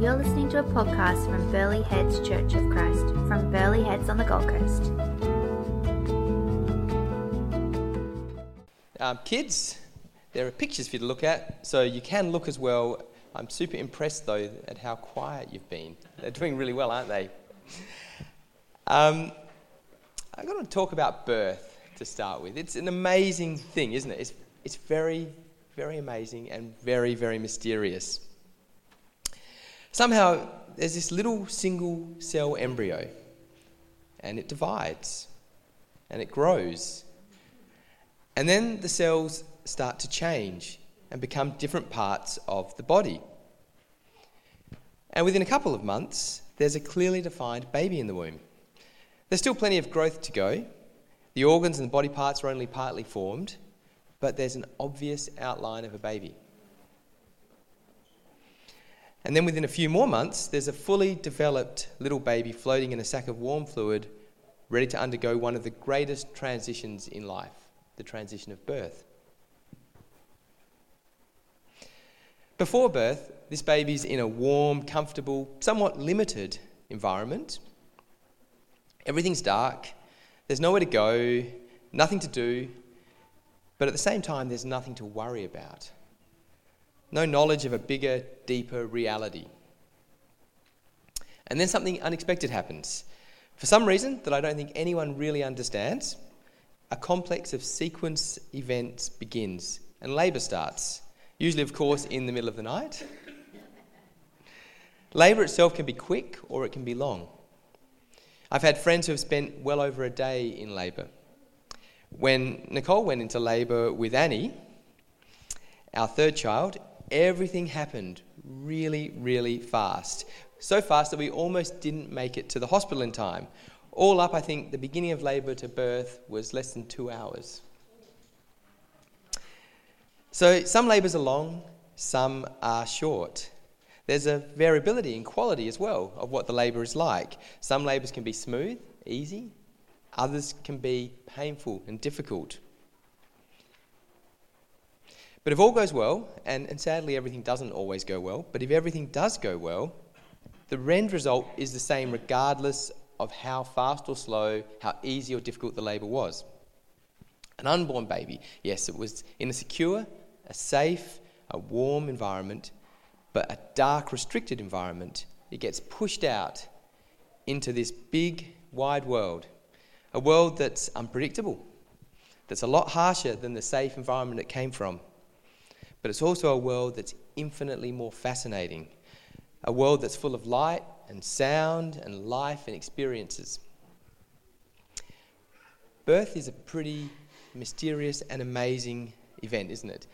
You're listening to a podcast from Burleigh Heads Church of Christ from Burleigh Heads on the Gold Coast. Um, kids, there are pictures for you to look at, so you can look as well. I'm super impressed though at how quiet you've been. They're doing really well, aren't they? Um, I'm going to talk about birth to start with. It's an amazing thing, isn't it? It's, it's very, very amazing and very, very mysterious. Somehow, there's this little single cell embryo, and it divides, and it grows. And then the cells start to change and become different parts of the body. And within a couple of months, there's a clearly defined baby in the womb. There's still plenty of growth to go. The organs and the body parts are only partly formed, but there's an obvious outline of a baby. And then within a few more months, there's a fully developed little baby floating in a sack of warm fluid, ready to undergo one of the greatest transitions in life the transition of birth. Before birth, this baby's in a warm, comfortable, somewhat limited environment. Everything's dark, there's nowhere to go, nothing to do, but at the same time, there's nothing to worry about no knowledge of a bigger, deeper reality. And then something unexpected happens. For some reason that I don't think anyone really understands, a complex of sequence events begins and labour starts, usually, of course, in the middle of the night. labour itself can be quick or it can be long. I've had friends who have spent well over a day in labour. When Nicole went into labour with Annie, our third child, everything happened really, really fast. So fast that we almost didn't make it to the hospital in time. All up, I think the beginning of labour to birth was less than two hours. So some labours are long, some are short. There's a variability in quality as well of what the labour is like. Some labours can be smooth, easy, others can be painful and difficult. But if all goes well, and, and sadly everything doesn't always go well, but if everything does go well, the end result is the same regardless of how fast or slow, how easy or difficult the labour was. An unborn baby, yes, it was in a secure, a safe, a warm environment, but a dark, restricted environment. It gets pushed out into this big, wide world, a world that's unpredictable, that's a lot harsher than the safe environment it came from but it's also a world that's infinitely more fascinating. A world that's full of light and sound and life and experiences. Birth is a pretty mysterious and amazing event, isn't it?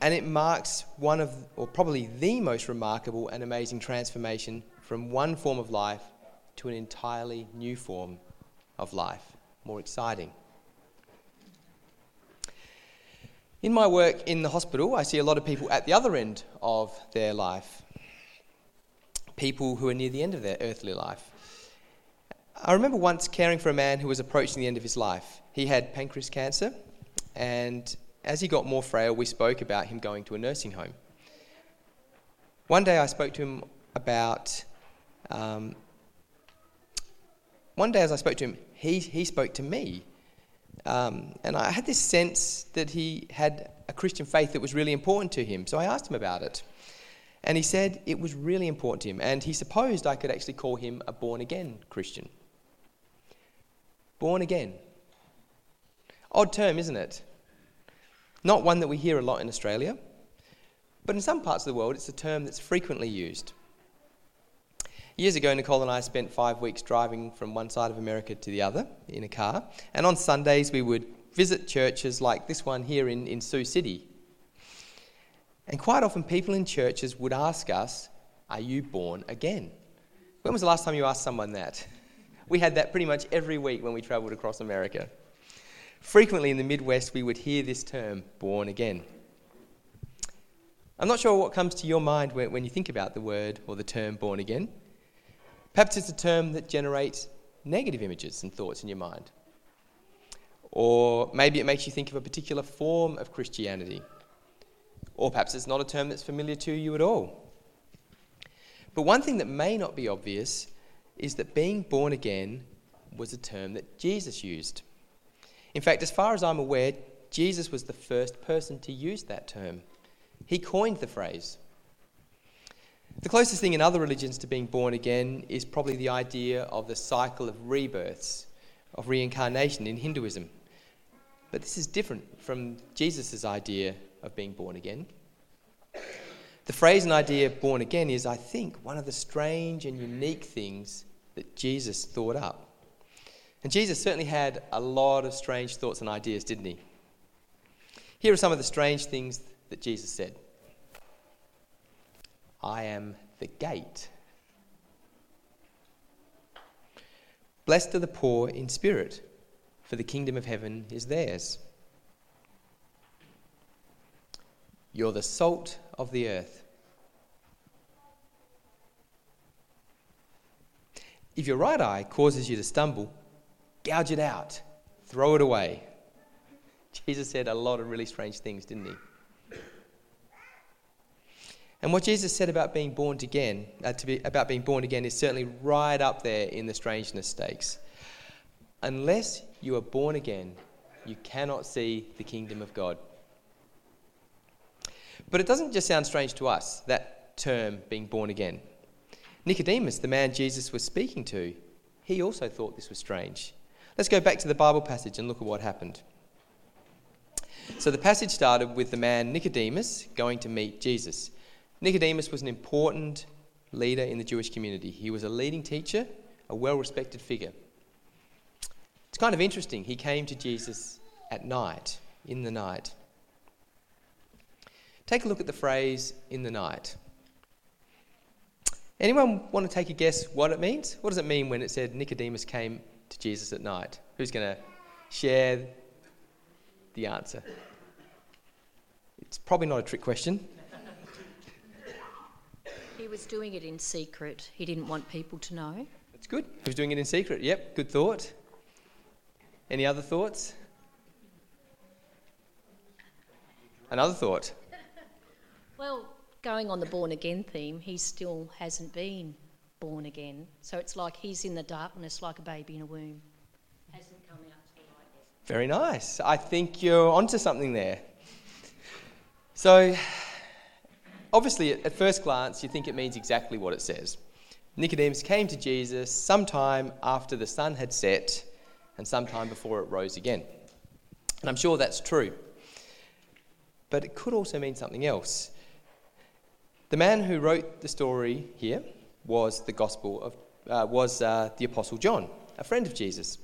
And it marks one of, or probably the most remarkable and amazing transformation from one form of life to an entirely new form of life, more exciting. In my work in the hospital, I see a lot of people at the other end of their life, people who are near the end of their earthly life. I remember once caring for a man who was approaching the end of his life. He had pancreas cancer, and as he got more frail, we spoke about him going to a nursing home. One day I spoke to him about. Um, one day, as I spoke to him, he, he spoke to me um, and I had this sense that he had a Christian faith that was really important to him. So I asked him about it. And he said it was really important to him. And he supposed I could actually call him a born again Christian. Born again. Odd term, isn't it? Not one that we hear a lot in Australia. But in some parts of the world, it's a term that's frequently used. Years ago, Nicole and I spent five weeks driving from one side of America to the other in a car. And on Sundays, we would visit churches like this one here in, in Sioux City. And quite often, people in churches would ask us, Are you born again? When was the last time you asked someone that? We had that pretty much every week when we travelled across America. Frequently in the Midwest, we would hear this term, born again. I'm not sure what comes to your mind when, when you think about the word or the term born again. Perhaps it's a term that generates negative images and thoughts in your mind. Or maybe it makes you think of a particular form of Christianity. Or perhaps it's not a term that's familiar to you at all. But one thing that may not be obvious is that being born again was a term that Jesus used. In fact, as far as I'm aware, Jesus was the first person to use that term. He coined the phrase. The closest thing in other religions to being born again is probably the idea of the cycle of rebirths, of reincarnation in Hinduism. But this is different from Jesus' idea of being born again. The phrase and idea born again is, I think, one of the strange and unique things that Jesus thought up. And Jesus certainly had a lot of strange thoughts and ideas, didn't he? Here are some of the strange things that Jesus said I am the gate. Blessed are the poor in spirit, for the kingdom of heaven is theirs. You're the salt of the earth. If your right eye causes you to stumble, gouge it out, throw it away. Jesus said a lot of really strange things, didn't he? And what Jesus said about being born again, uh, to be, about being born again, is certainly right up there in the strangeness stakes. Unless you are born again, you cannot see the kingdom of God. But it doesn't just sound strange to us, that term being born again. Nicodemus, the man Jesus was speaking to, he also thought this was strange. Let's go back to the Bible passage and look at what happened. So the passage started with the man Nicodemus going to meet Jesus. Nicodemus was an important leader in the Jewish community. He was a leading teacher, a well respected figure. It's kind of interesting. He came to Jesus at night, in the night. Take a look at the phrase in the night. Anyone want to take a guess what it means? What does it mean when it said Nicodemus came to Jesus at night? Who's going to share the answer? It's probably not a trick question. He was doing it in secret. He didn't want people to know. That's good. He was doing it in secret. Yep, good thought. Any other thoughts? Another thought. Well, going on the born again theme, he still hasn't been born again. So it's like he's in the darkness like a baby in a womb. Hasn't come out to the light yet. Very nice. I think you're onto something there. So, obviously, at first glance, you think it means exactly what it says. Nicodemus came to Jesus sometime after the sun had set and sometime before it rose again. And I'm sure that's true. But it could also mean something else. The man who wrote the story here was the Gospel of uh, was uh, the Apostle John, a friend of Jesus.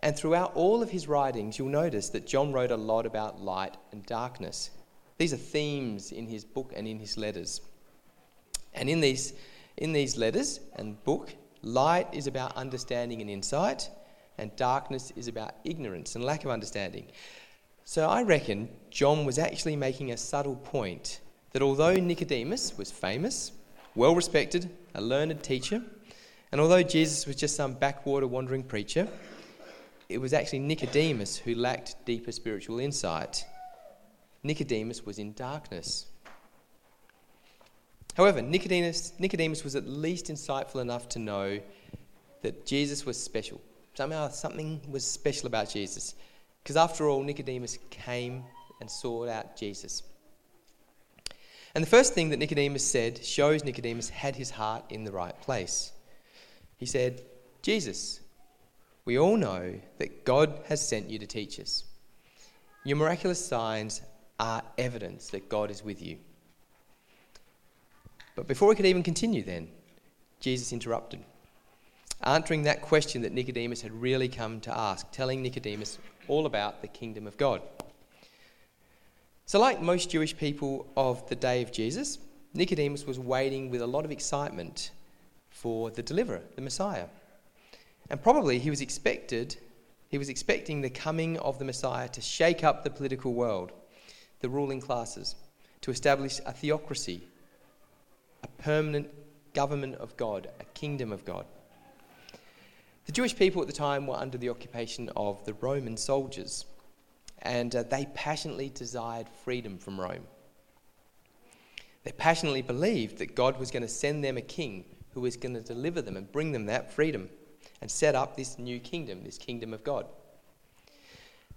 And throughout all of his writings, you'll notice that John wrote a lot about light and darkness. These are themes in his book and in his letters. And in these, in these letters and book, light is about understanding and insight, and darkness is about ignorance and lack of understanding. So I reckon John was actually making a subtle point that although Nicodemus was famous, well respected, a learned teacher, and although Jesus was just some backwater wandering preacher, it was actually Nicodemus who lacked deeper spiritual insight. Nicodemus was in darkness. However, Nicodemus, Nicodemus was at least insightful enough to know that Jesus was special. Somehow, something was special about Jesus. Because after all, Nicodemus came and sought out Jesus. And the first thing that Nicodemus said shows Nicodemus had his heart in the right place. He said, Jesus, we all know that God has sent you to teach us. Your miraculous signs are evidence that God is with you. But before we could even continue, then, Jesus interrupted, answering that question that Nicodemus had really come to ask, telling Nicodemus all about the kingdom of God. So, like most Jewish people of the day of Jesus, Nicodemus was waiting with a lot of excitement for the deliverer, the Messiah. And probably he was expected, he was expecting the coming of the Messiah to shake up the political world, the ruling classes, to establish a theocracy, a permanent government of God, a kingdom of God. The Jewish people at the time were under the occupation of the Roman soldiers and uh, they passionately desired freedom from Rome. They passionately believed that God was going to send them a king who was going to deliver them and bring them that freedom and set up this new kingdom, this kingdom of God.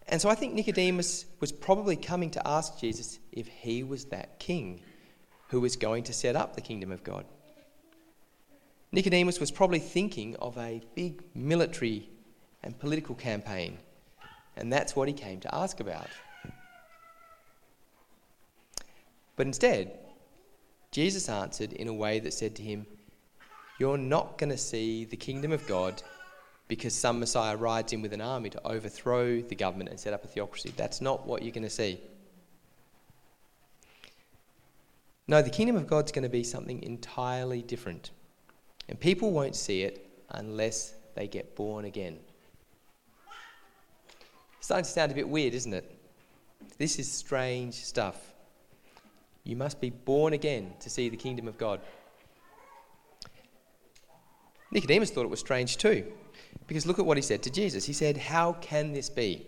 And so I think Nicodemus was probably coming to ask Jesus if he was that king who was going to set up the kingdom of God. Nicodemus was probably thinking of a big military and political campaign, and that's what he came to ask about. But instead, Jesus answered in a way that said to him, You're not going to see the kingdom of God because some Messiah rides in with an army to overthrow the government and set up a theocracy. That's not what you're going to see. No, the kingdom of God's going to be something entirely different. And people won't see it unless they get born again. It's starting to sound a bit weird, isn't it? This is strange stuff. You must be born again to see the kingdom of God. Nicodemus thought it was strange too. Because look at what he said to Jesus. He said, How can this be?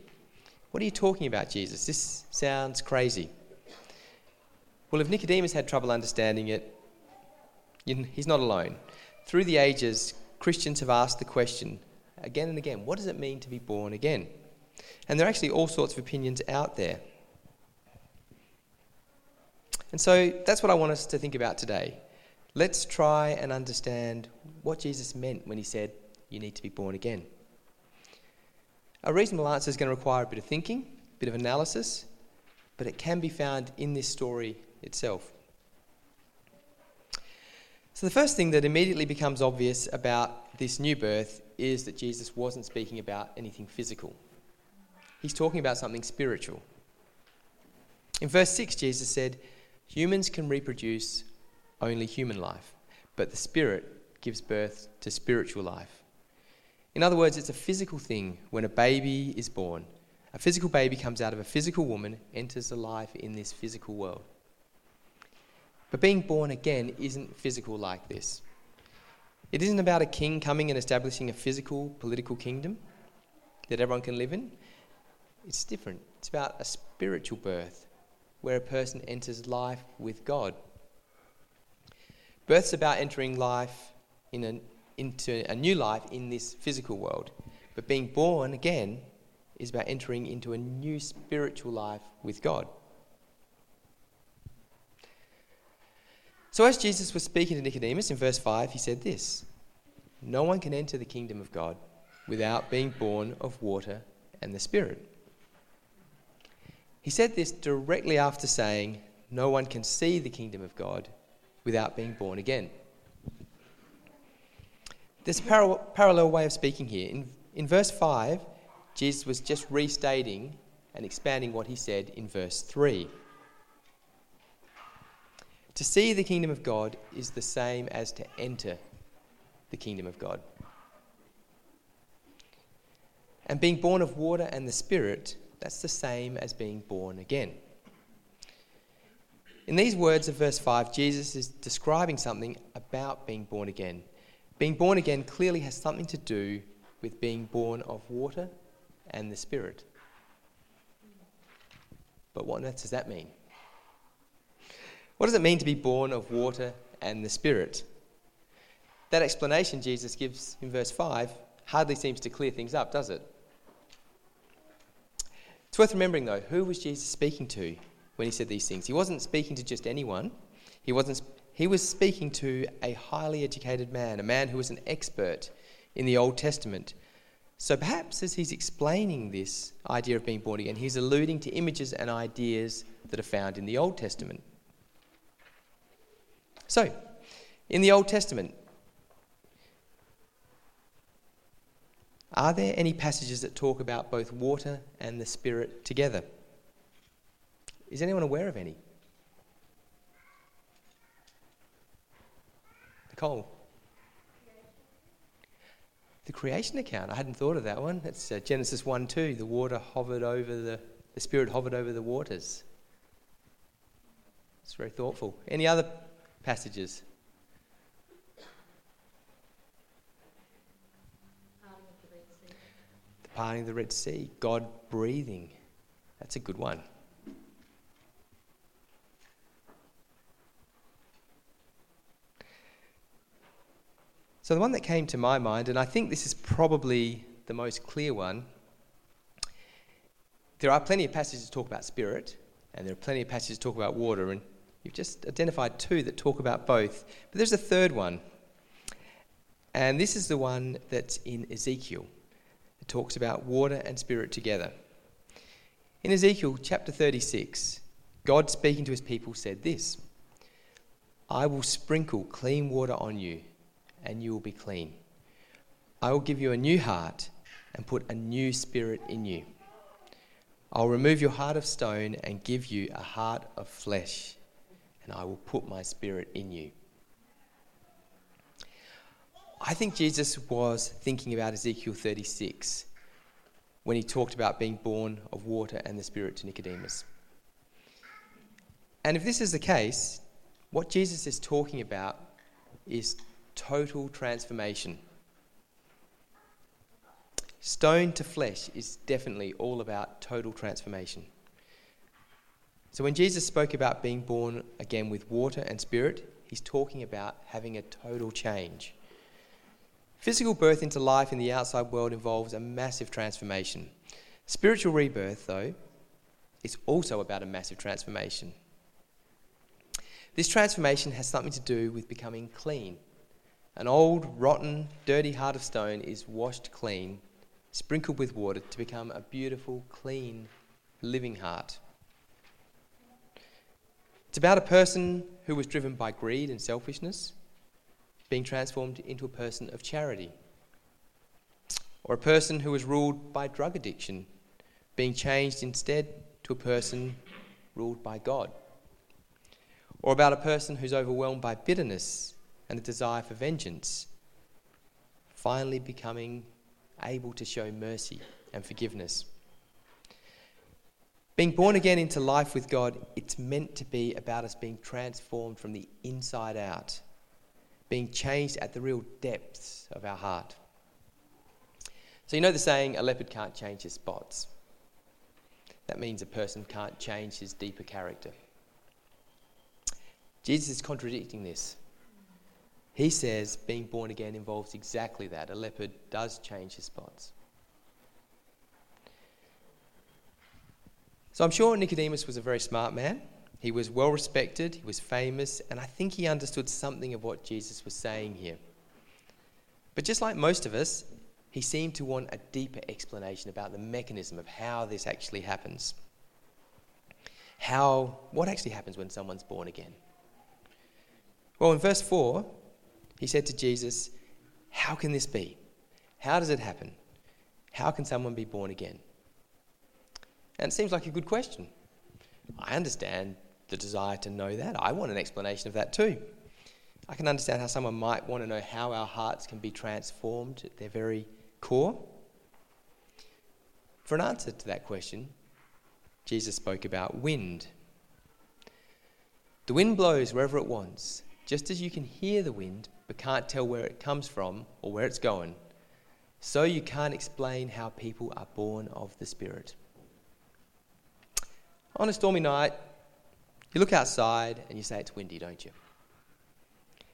What are you talking about, Jesus? This sounds crazy. Well, if Nicodemus had trouble understanding it, he's not alone. Through the ages, Christians have asked the question again and again what does it mean to be born again? And there are actually all sorts of opinions out there. And so that's what I want us to think about today. Let's try and understand what Jesus meant when he said, you need to be born again? A reasonable answer is going to require a bit of thinking, a bit of analysis, but it can be found in this story itself. So, the first thing that immediately becomes obvious about this new birth is that Jesus wasn't speaking about anything physical. He's talking about something spiritual. In verse 6, Jesus said, Humans can reproduce only human life, but the Spirit gives birth to spiritual life. In other words, it's a physical thing when a baby is born. A physical baby comes out of a physical woman, enters a life in this physical world. But being born again isn't physical like this. It isn't about a king coming and establishing a physical political kingdom that everyone can live in. It's different. It's about a spiritual birth where a person enters life with God. Birth's about entering life in an into a new life in this physical world. But being born again is about entering into a new spiritual life with God. So, as Jesus was speaking to Nicodemus in verse 5, he said this No one can enter the kingdom of God without being born of water and the Spirit. He said this directly after saying, No one can see the kingdom of God without being born again. There's a par- parallel way of speaking here. In, in verse 5, Jesus was just restating and expanding what he said in verse 3. To see the kingdom of God is the same as to enter the kingdom of God. And being born of water and the Spirit, that's the same as being born again. In these words of verse 5, Jesus is describing something about being born again. Being born again clearly has something to do with being born of water and the Spirit. But what on earth does that mean? What does it mean to be born of water and the Spirit? That explanation Jesus gives in verse 5 hardly seems to clear things up, does it? It's worth remembering, though, who was Jesus speaking to when he said these things? He wasn't speaking to just anyone. He wasn't he was speaking to a highly educated man, a man who was an expert in the Old Testament. So perhaps as he's explaining this idea of being born again, he's alluding to images and ideas that are found in the Old Testament. So, in the Old Testament, are there any passages that talk about both water and the Spirit together? Is anyone aware of any? Cole. The creation account. I hadn't thought of that one. It's uh, Genesis 1 2. The water hovered over the, the Spirit hovered over the waters. It's very thoughtful. Any other passages? The parting of the Red Sea. God breathing. That's a good one. So, the one that came to my mind, and I think this is probably the most clear one, there are plenty of passages that talk about spirit, and there are plenty of passages that talk about water, and you've just identified two that talk about both. But there's a third one, and this is the one that's in Ezekiel. It talks about water and spirit together. In Ezekiel chapter 36, God speaking to his people said this I will sprinkle clean water on you, and you will be clean. I will give you a new heart and put a new spirit in you. I'll remove your heart of stone and give you a heart of flesh, and I will put my spirit in you. I think Jesus was thinking about Ezekiel 36 when he talked about being born of water and the Spirit to Nicodemus. And if this is the case, what Jesus is talking about is total transformation. Stone to flesh is definitely all about total transformation. So when Jesus spoke about being born again with water and spirit, he's talking about having a total change. Physical birth into life in the outside world involves a massive transformation. Spiritual rebirth, though, is also about a massive transformation. This transformation has something to do with becoming clean. An old, rotten, dirty heart of stone is washed clean, sprinkled with water to become a beautiful, clean, living heart. It's about a person who was driven by greed and selfishness being transformed into a person of charity. Or a person who was ruled by drug addiction, being changed instead to a person ruled by God. Or about a person who's overwhelmed by bitterness and a desire for vengeance, finally becoming able to show mercy and forgiveness. Being born again into life with God, it's meant to be about us being transformed from the inside out being changed at the real depths of our heart. So, you know the saying, a leopard can't change his spots. That means a person can't change his deeper character. Jesus is contradicting this. He says being born again involves exactly that. A leopard does change his spots. So I'm sure Nicodemus was a very smart man. He was well respected, he was famous, and I think he understood something of what Jesus was saying here. But just like most of us, he seemed to want a deeper explanation about the mechanism of how this actually happens. How, what actually happens when someone's born again? Well, in verse 4, he said to Jesus, How can this be? How does it happen? How can someone be born again? And it seems like a good question. I understand the desire to know that. I want an explanation of that too. I can understand how someone might want to know how our hearts can be transformed at their very core. For an answer to that question, Jesus spoke about wind. The wind blows wherever it wants, just as you can hear the wind but can't tell where it comes from or where it's going. So you can't explain how people are born of the Spirit. On a stormy night, you look outside and you say it's windy, don't you?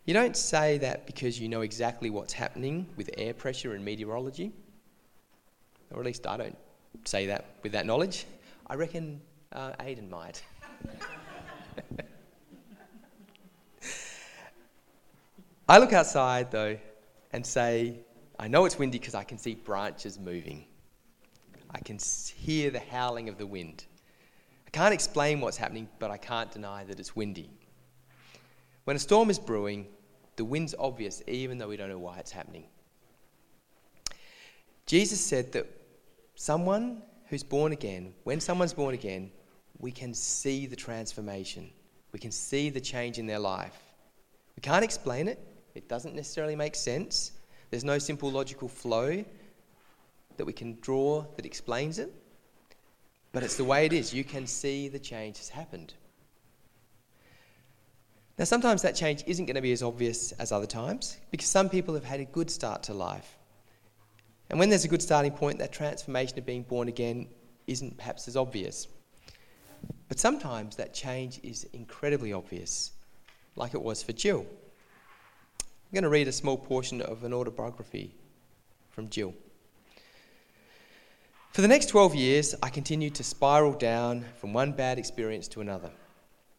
You don't say that because you know exactly what's happening with air pressure and meteorology. Or at least I don't say that with that knowledge. I reckon uh, Aidan might. I look outside though and say, I know it's windy because I can see branches moving. I can hear the howling of the wind I can't explain what's happening, but I can't deny that it's windy. When a storm is brewing, the wind's obvious, even though we don't know why it's happening. Jesus said that someone who's born again, when someone's born again, we can see the transformation. We can see the change in their life. We can't explain it, it doesn't necessarily make sense. There's no simple logical flow that we can draw that explains it. But it's the way it is. You can see the change has happened. Now, sometimes that change isn't going to be as obvious as other times because some people have had a good start to life. And when there's a good starting point, that transformation of being born again isn't perhaps as obvious. But sometimes that change is incredibly obvious, like it was for Jill. I'm going to read a small portion of an autobiography from Jill. For the next 12 years, I continued to spiral down from one bad experience to another.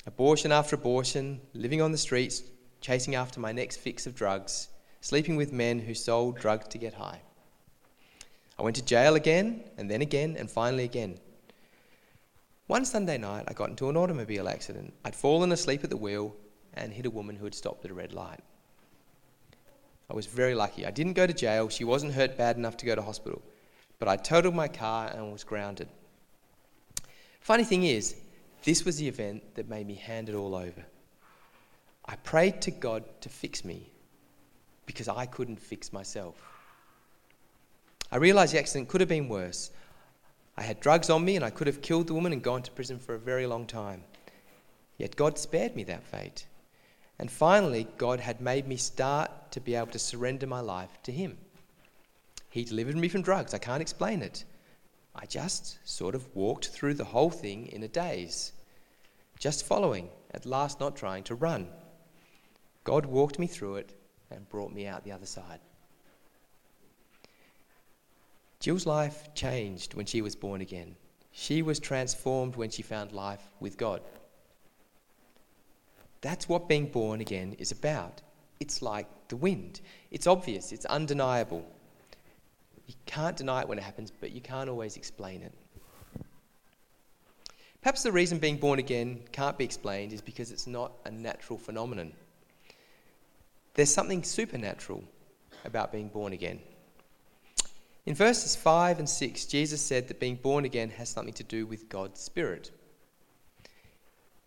Abortion after abortion, living on the streets, chasing after my next fix of drugs, sleeping with men who sold drugs to get high. I went to jail again, and then again, and finally again. One Sunday night, I got into an automobile accident. I'd fallen asleep at the wheel and hit a woman who had stopped at a red light. I was very lucky. I didn't go to jail. She wasn't hurt bad enough to go to hospital but I totaled my car and was grounded. Funny thing is, this was the event that made me hand it all over. I prayed to God to fix me because I couldn't fix myself. I realized the accident could have been worse. I had drugs on me and I could have killed the woman and gone to prison for a very long time. Yet God spared me that fate. And finally, God had made me start to be able to surrender my life to Him. He delivered me from drugs. I can't explain it. I just sort of walked through the whole thing in a daze, just following, at last not trying to run. God walked me through it and brought me out the other side. Jill's life changed when she was born again. She was transformed when she found life with God. That's what being born again is about. It's like the wind. It's obvious, it's undeniable. You can't deny it when it happens, but you can't always explain it. Perhaps the reason being born again can't be explained is because it's not a natural phenomenon. There's something supernatural about being born again. In verses 5 and 6, Jesus said that being born again has something to do with God's Spirit.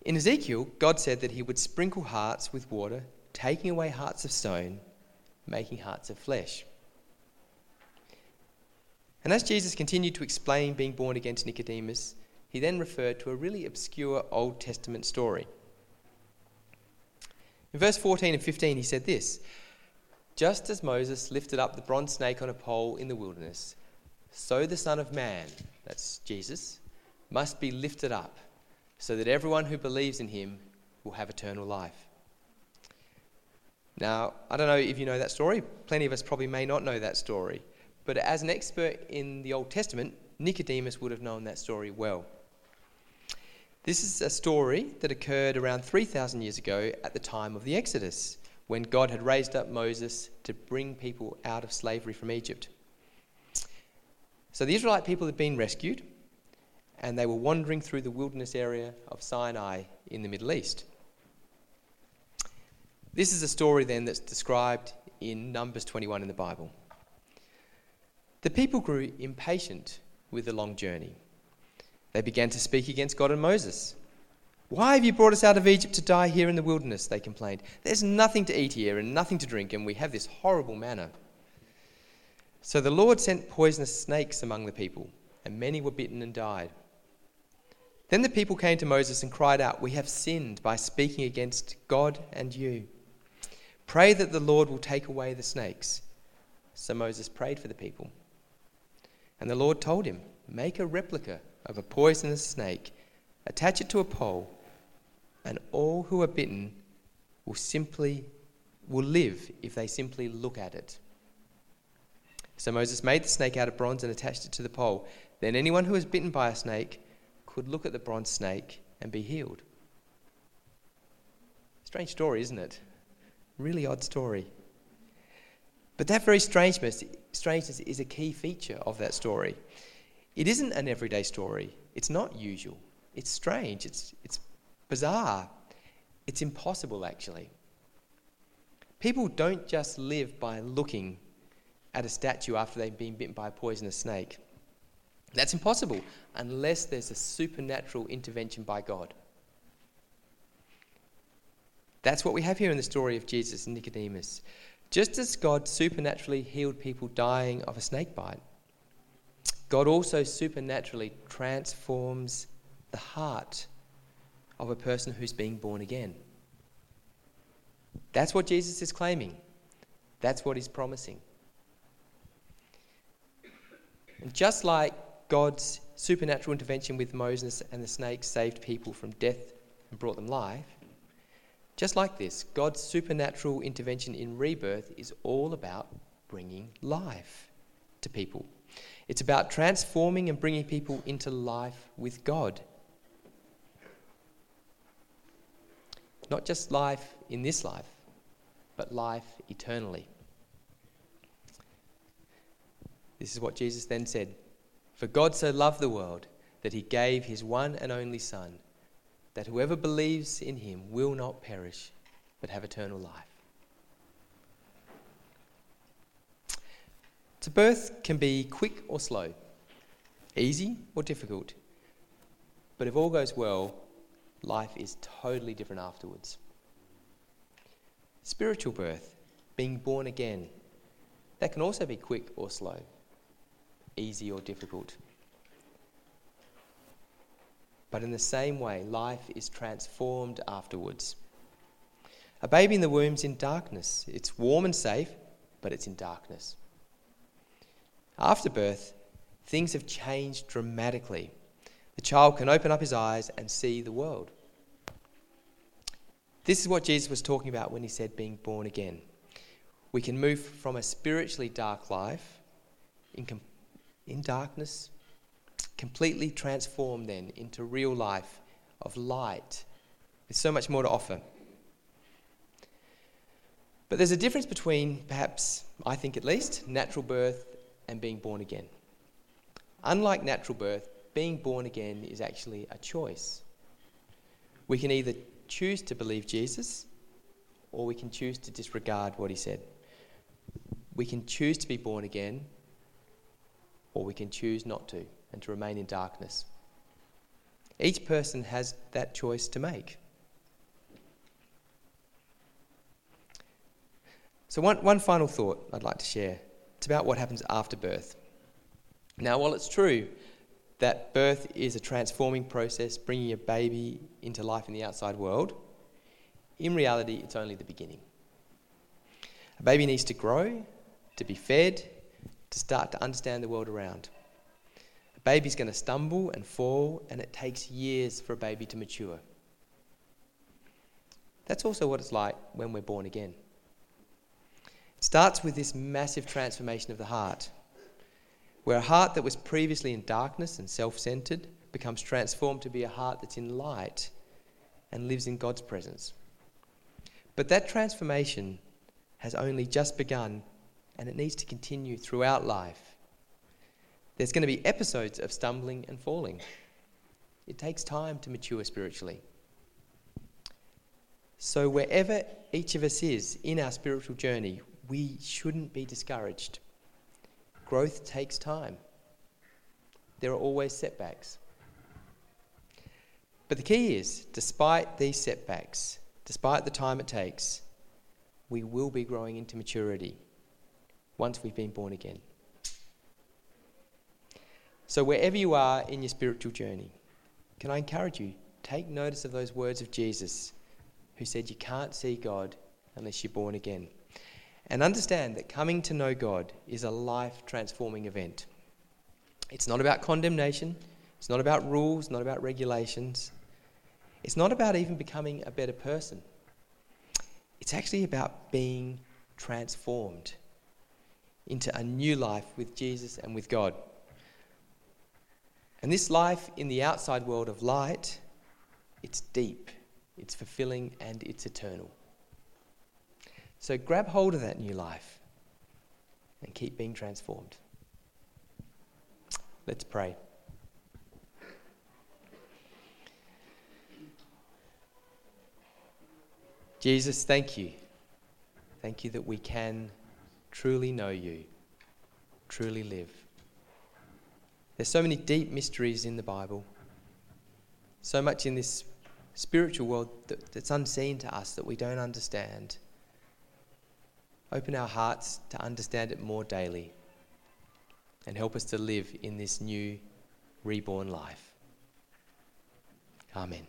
In Ezekiel, God said that he would sprinkle hearts with water, taking away hearts of stone, making hearts of flesh. And as Jesus continued to explain being born again to Nicodemus, he then referred to a really obscure Old Testament story. In verse 14 and 15, he said this Just as Moses lifted up the bronze snake on a pole in the wilderness, so the Son of Man, that's Jesus, must be lifted up, so that everyone who believes in him will have eternal life. Now, I don't know if you know that story. Plenty of us probably may not know that story. But as an expert in the Old Testament, Nicodemus would have known that story well. This is a story that occurred around 3,000 years ago at the time of the Exodus, when God had raised up Moses to bring people out of slavery from Egypt. So the Israelite people had been rescued, and they were wandering through the wilderness area of Sinai in the Middle East. This is a story then that's described in Numbers 21 in the Bible. The people grew impatient with the long journey. They began to speak against God and Moses. Why have you brought us out of Egypt to die here in the wilderness? They complained. There's nothing to eat here and nothing to drink, and we have this horrible manna. So the Lord sent poisonous snakes among the people, and many were bitten and died. Then the people came to Moses and cried out, We have sinned by speaking against God and you. Pray that the Lord will take away the snakes. So Moses prayed for the people. And the Lord told him, Make a replica of a poisonous snake, attach it to a pole, and all who are bitten will simply will live if they simply look at it. So Moses made the snake out of bronze and attached it to the pole. Then anyone who was bitten by a snake could look at the bronze snake and be healed. Strange story, isn't it? Really odd story. But that very strangeness, strangeness is a key feature of that story. It isn't an everyday story. It's not usual. It's strange. It's, it's bizarre. It's impossible, actually. People don't just live by looking at a statue after they've been bitten by a poisonous snake. That's impossible unless there's a supernatural intervention by God. That's what we have here in the story of Jesus and Nicodemus. Just as God supernaturally healed people dying of a snake bite, God also supernaturally transforms the heart of a person who's being born again. That's what Jesus is claiming. That's what he's promising. And just like God's supernatural intervention with Moses and the snake saved people from death and brought them life, Just like this, God's supernatural intervention in rebirth is all about bringing life to people. It's about transforming and bringing people into life with God. Not just life in this life, but life eternally. This is what Jesus then said For God so loved the world that he gave his one and only Son, that whoever believes in him will not perish, but have eternal life. To birth can be quick or slow, easy or difficult. But if all goes well, life is totally different afterwards. Spiritual birth, being born again, that can also be quick or slow, easy or difficult. But in the same way, life is transformed afterwards. A baby in the womb's in darkness. It's warm and safe, but it's in darkness. After birth, things have changed dramatically. The child can open up his eyes and see the world. This is what Jesus was talking about when he said being born again. We can move from a spiritually dark life in, com- in darkness, completely transformed then into real life of light with so much more to offer. But there's a difference between, perhaps, I think at least, natural birth and being born again. Unlike natural birth, being born again is actually a choice. We can either choose to believe Jesus or we can choose to disregard what he said. We can choose to be born again or we can choose not to and to remain in darkness. Each person has that choice to make. So, one, one final thought I'd like to share. It's about what happens after birth. Now, while it's true that birth is a transforming process, bringing a baby into life in the outside world, in reality, it's only the beginning. A baby needs to grow, to be fed, to start to understand the world around. A baby's going to stumble and fall, and it takes years for a baby to mature. That's also what it's like when we're born again. It starts with this massive transformation of the heart, where a heart that was previously in darkness and self centered becomes transformed to be a heart that's in light and lives in God's presence. But that transformation has only just begun and it needs to continue throughout life. There's going to be episodes of stumbling and falling. It takes time to mature spiritually. So, wherever each of us is in our spiritual journey, we shouldn't be discouraged. Growth takes time, there are always setbacks. But the key is, despite these setbacks, despite the time it takes, we will be growing into maturity once we've been born again. So, wherever you are in your spiritual journey, can I encourage you, take notice of those words of Jesus who said you can't see God unless you're born again. And understand that coming to know God is a life transforming event. It's not about condemnation, it's not about rules, not about regulations. It's not about even becoming a better person. It's actually about being transformed into a new life with Jesus and with God. And this life in the outside world of light, it's deep, it's fulfilling, and it's eternal. So grab hold of that new life and keep being transformed. Let's pray. Jesus, thank you. Thank you that we can truly know you, truly live. There's so many deep mysteries in the Bible, so much in this spiritual world that, that's unseen to us that we don't understand. Open our hearts to understand it more daily and help us to live in this new, reborn life. Amen.